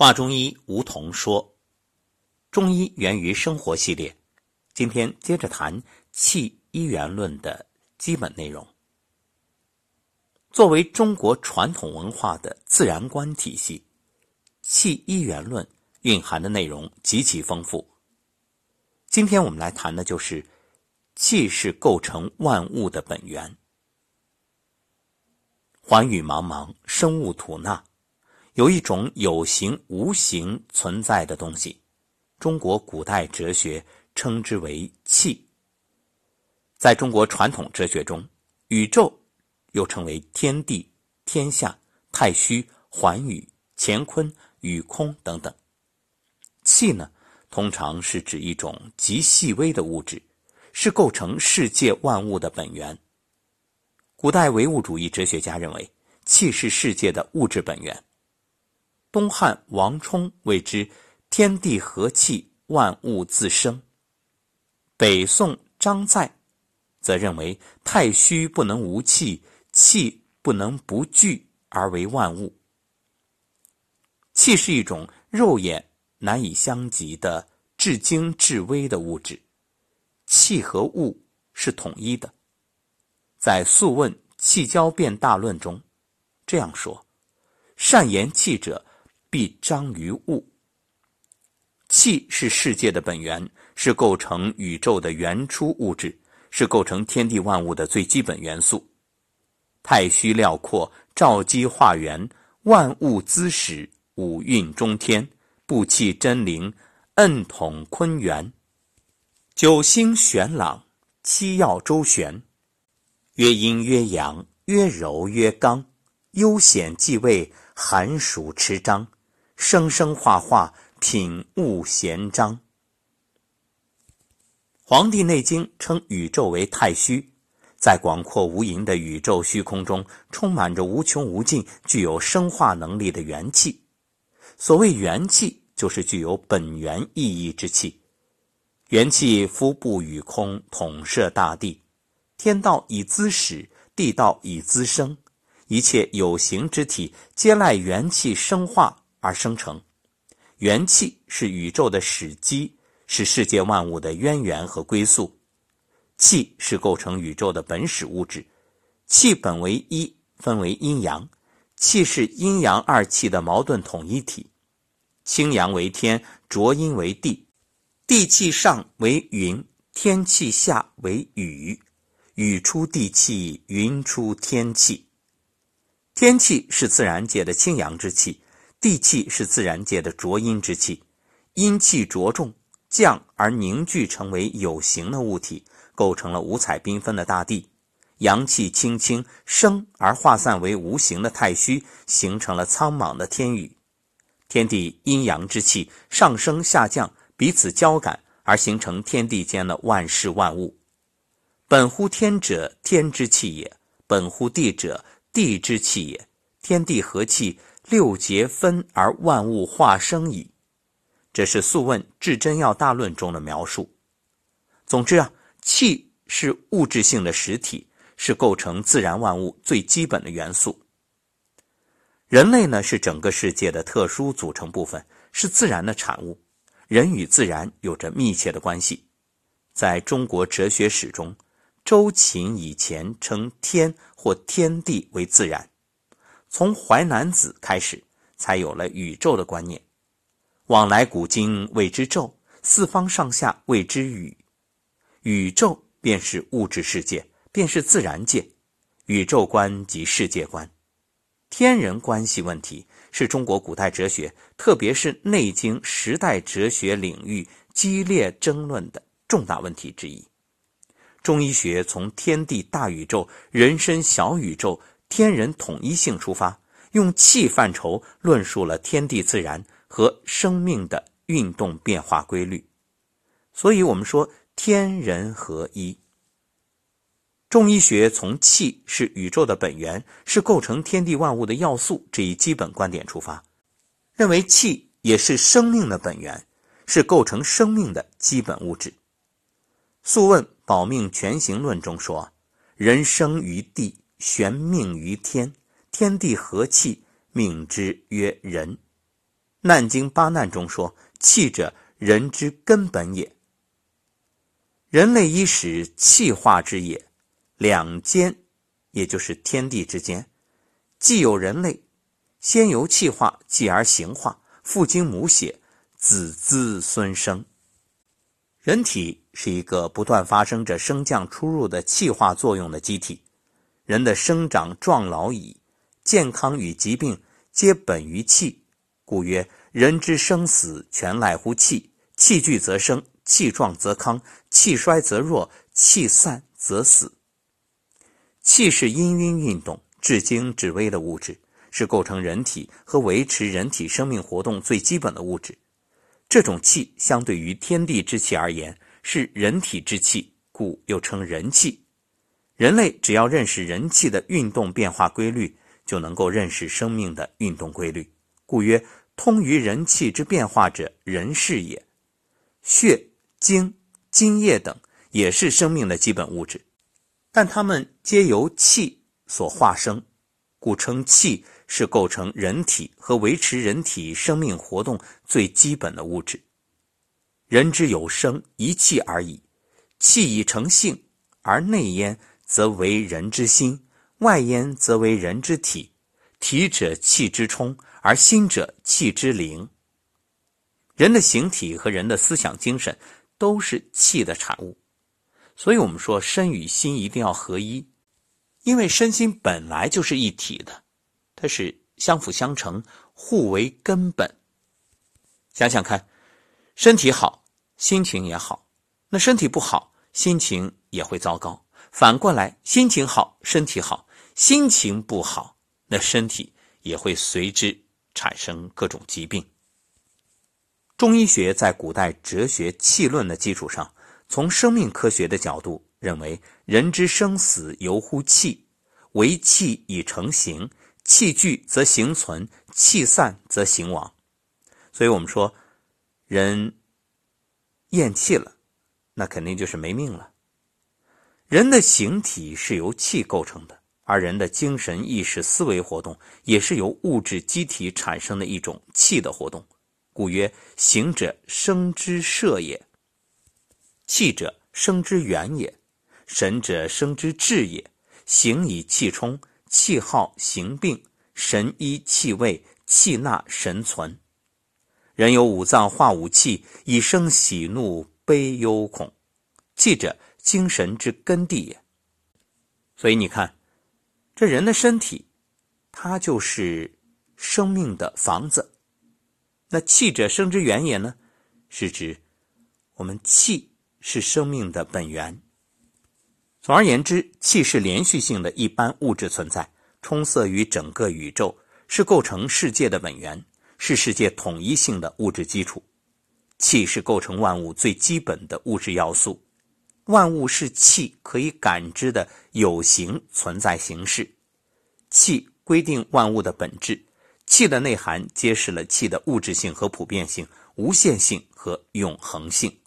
华中医吴桐说：“中医源于生活系列，今天接着谈气一元论的基本内容。作为中国传统文化的自然观体系，气一元论蕴含的内容极其丰富。今天我们来谈的就是气是构成万物的本源。寰宇茫茫，生物吐纳。”有一种有形无形存在的东西，中国古代哲学称之为气。在中国传统哲学中，宇宙又称为天地、天下、太虚、寰宇、乾坤、宇空等等。气呢，通常是指一种极细微的物质，是构成世界万物的本源。古代唯物主义哲学家认为，气是世界的物质本源。东汉王充谓之“天地合气，万物自生”。北宋张载则认为“太虚不能无气，气不能不聚而为万物”。气是一种肉眼难以相及的至精至微的物质，气和物是统一的。在《素问·气交变大论》中这样说：“善言气者。”必彰于物。气是世界的本源，是构成宇宙的原初物质，是构成天地万物的最基本元素。太虚辽阔，照机化元，万物滋始，五运中天，布气真灵，摁统坤元。九星玄朗，七曜周旋，曰阴曰阳，曰柔曰刚，悠显继位，寒暑持张。生生化化，品物闲章。《黄帝内经》称宇宙为太虚，在广阔无垠的宇宙虚空中，充满着无穷无尽、具有生化能力的元气。所谓元气，就是具有本源意义之气。元气敷布宇空，统摄大地。天道以滋始，地道以滋生，一切有形之体皆赖元气生化。而生成，元气是宇宙的始基，是世界万物的渊源和归宿。气是构成宇宙的本始物质，气本为一，分为阴阳。气是阴阳二气的矛盾统一体，清阳为天，浊阴为地。地气上为云，天气下为雨。雨出地气，云出天气。天气是自然界的清阳之气。地气是自然界的浊阴之气，阴气浊重降而凝聚成为有形的物体，构成了五彩缤纷的大地；阳气轻轻升而化散为无形的太虚，形成了苍茫的天宇。天地阴阳之气上升下降，彼此交感而形成天地间的万事万物。本乎天者，天之气也；本乎地者，地之气也。天地合气。六节分而万物化生矣，这是《素问·至真要大论》中的描述。总之啊，气是物质性的实体，是构成自然万物最基本的元素。人类呢，是整个世界的特殊组成部分，是自然的产物。人与自然有着密切的关系。在中国哲学史中，周秦以前称天或天地为自然。从《淮南子》开始，才有了宇宙的观念。往来古今谓之宙，四方上下谓之宇。宇宙便是物质世界，便是自然界。宇宙观即世界观。天人关系问题是中国古代哲学，特别是《内经》时代哲学领域激烈争论的重大问题之一。中医学从天地大宇宙、人身小宇宙。天人统一性出发，用气范畴论述了天地自然和生命的运动变化规律，所以我们说天人合一。中医学从气是宇宙的本源，是构成天地万物的要素这一基本观点出发，认为气也是生命的本源，是构成生命的基本物质。《素问·保命全行论》中说：“人生于地。”玄命于天，天地和气，命之曰人。难经八难》中说：“气者，人之根本也。人类伊始气化之也，两间，也就是天地之间，既有人类，先由气化，继而形化，父精母血，子滋孙生。人体是一个不断发生着升降出入的气化作用的机体。人的生长壮老矣，健康与疾病皆本于气，故曰：人之生死全赖乎气。气聚则生，气壮则康，气衰则弱，气散则死。气是氤氲运动、至精至微的物质，是构成人体和维持人体生命活动最基本的物质。这种气相对于天地之气而言，是人体之气，故又称人气。人类只要认识人气的运动变化规律，就能够认识生命的运动规律。故曰：通于人气之变化者，人是也。血、精、津液等也是生命的基本物质，但它们皆由气所化生，故称气是构成人体和维持人体生命活动最基本的物质。人之有生，一气而已。气已成性，而内焉。则为人之心，外焉则为人之体。体者气之充，而心者气之灵。人的形体和人的思想精神都是气的产物，所以我们说身与心一定要合一，因为身心本来就是一体的，它是相辅相成、互为根本。想想看，身体好，心情也好；那身体不好，心情也会糟糕。反过来，心情好，身体好；心情不好，那身体也会随之产生各种疾病。中医学在古代哲学气论的基础上，从生命科学的角度认为，人之生死由乎气，为气以成形，气聚则形存，气散则形亡。所以我们说，人咽气了，那肯定就是没命了。人的形体是由气构成的，而人的精神意识、思维活动也是由物质机体产生的一种气的活动。故曰：形者生之摄也，气者生之源也，神者生之志也。形以气充，气耗形病，神依气味，气纳神存。人有五脏化五气，以生喜怒悲忧恐。气者。精神之根蒂也。所以你看，这人的身体，它就是生命的房子。那气者生之源也呢？是指我们气是生命的本源。总而言之，气是连续性的一般物质存在，充塞于整个宇宙，是构成世界的本源，是世界统一性的物质基础。气是构成万物最基本的物质要素。万物是气可以感知的有形存在形式，气规定万物的本质，气的内涵揭示了气的物质性和普遍性、无限性和永恒性。